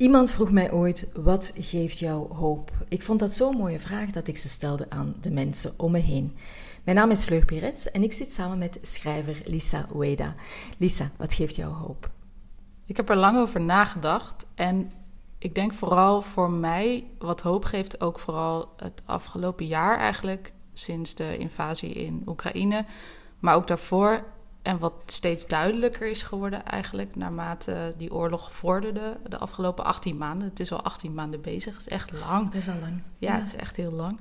Iemand vroeg mij ooit: wat geeft jou hoop? Ik vond dat zo'n mooie vraag dat ik ze stelde aan de mensen om me heen. Mijn naam is Fleur Pirets en ik zit samen met schrijver Lisa Ueda. Lisa, wat geeft jou hoop? Ik heb er lang over nagedacht en ik denk vooral voor mij wat hoop geeft ook vooral het afgelopen jaar eigenlijk sinds de invasie in Oekraïne, maar ook daarvoor en wat steeds duidelijker is geworden eigenlijk naarmate die oorlog vorderde de afgelopen 18 maanden. Het is al 18 maanden bezig, het is echt lang. Dat is al lang. Ja, het is echt heel lang.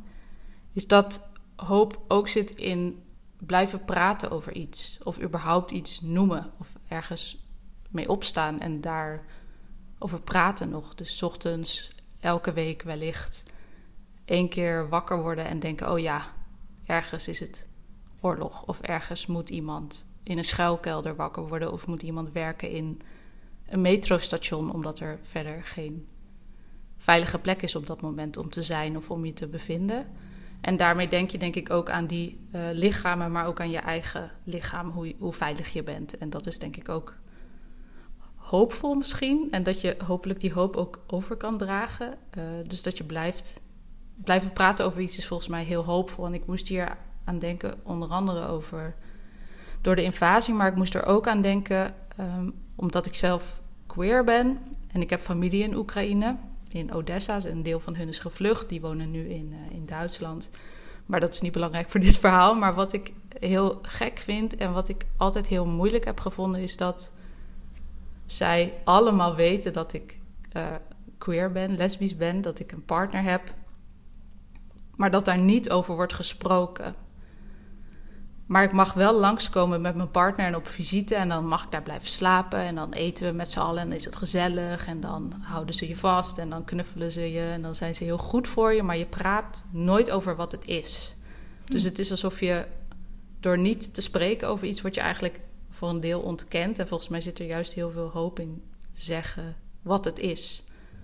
Is dat hoop ook zit in blijven praten over iets. Of überhaupt iets noemen. Of ergens mee opstaan en daar over praten nog. Dus ochtends, elke week wellicht één keer wakker worden en denken: oh ja, ergens is het oorlog. Of ergens moet iemand in een schuilkelder wakker worden. Of moet iemand werken in een metrostation, omdat er verder geen veilige plek is op dat moment om te zijn of om je te bevinden. En daarmee denk je denk ik ook aan die uh, lichamen, maar ook aan je eigen lichaam, hoe, hoe veilig je bent. En dat is denk ik ook hoopvol misschien. En dat je hopelijk die hoop ook over kan dragen. Uh, dus dat je blijft blijven praten over iets is volgens mij heel hoopvol. En ik moest hier aan denken, onder andere over door de invasie, maar ik moest er ook aan denken um, omdat ik zelf queer ben en ik heb familie in Oekraïne, in Odessa. Een deel van hun is gevlucht, die wonen nu in, uh, in Duitsland. Maar dat is niet belangrijk voor dit verhaal. Maar wat ik heel gek vind en wat ik altijd heel moeilijk heb gevonden, is dat zij allemaal weten dat ik uh, queer ben, lesbisch ben, dat ik een partner heb. Maar dat daar niet over wordt gesproken. Maar ik mag wel langskomen met mijn partner en op visite. En dan mag ik daar blijven slapen. En dan eten we met z'n allen en is het gezellig. En dan houden ze je vast en dan knuffelen ze je. En dan zijn ze heel goed voor je. Maar je praat nooit over wat het is. Dus het is alsof je door niet te spreken over iets... wat je eigenlijk voor een deel ontkent. En volgens mij zit er juist heel veel hoop in zeggen wat het is.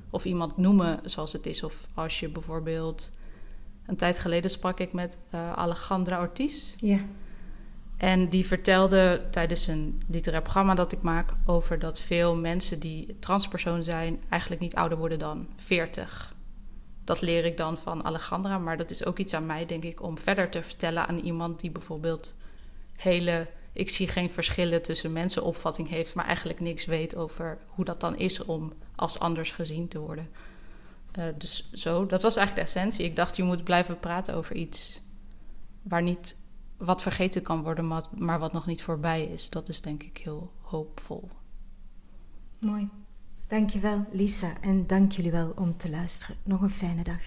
Of iemand noemen zoals het is. Of als je bijvoorbeeld... Een tijd geleden sprak ik met uh, Alejandra Ortiz. Ja. En die vertelde tijdens een literair programma dat ik maak over dat veel mensen die transpersoon zijn eigenlijk niet ouder worden dan 40. Dat leer ik dan van Alejandra, maar dat is ook iets aan mij, denk ik, om verder te vertellen aan iemand die bijvoorbeeld hele. Ik zie geen verschillen tussen mensenopvatting heeft, maar eigenlijk niks weet over hoe dat dan is om als anders gezien te worden. Uh, dus zo, dat was eigenlijk de essentie. Ik dacht, je moet blijven praten over iets waar niet wat vergeten kan worden, maar, maar wat nog niet voorbij is. Dat is denk ik heel hoopvol. Mooi. Dankjewel Lisa en dank jullie wel om te luisteren. Nog een fijne dag.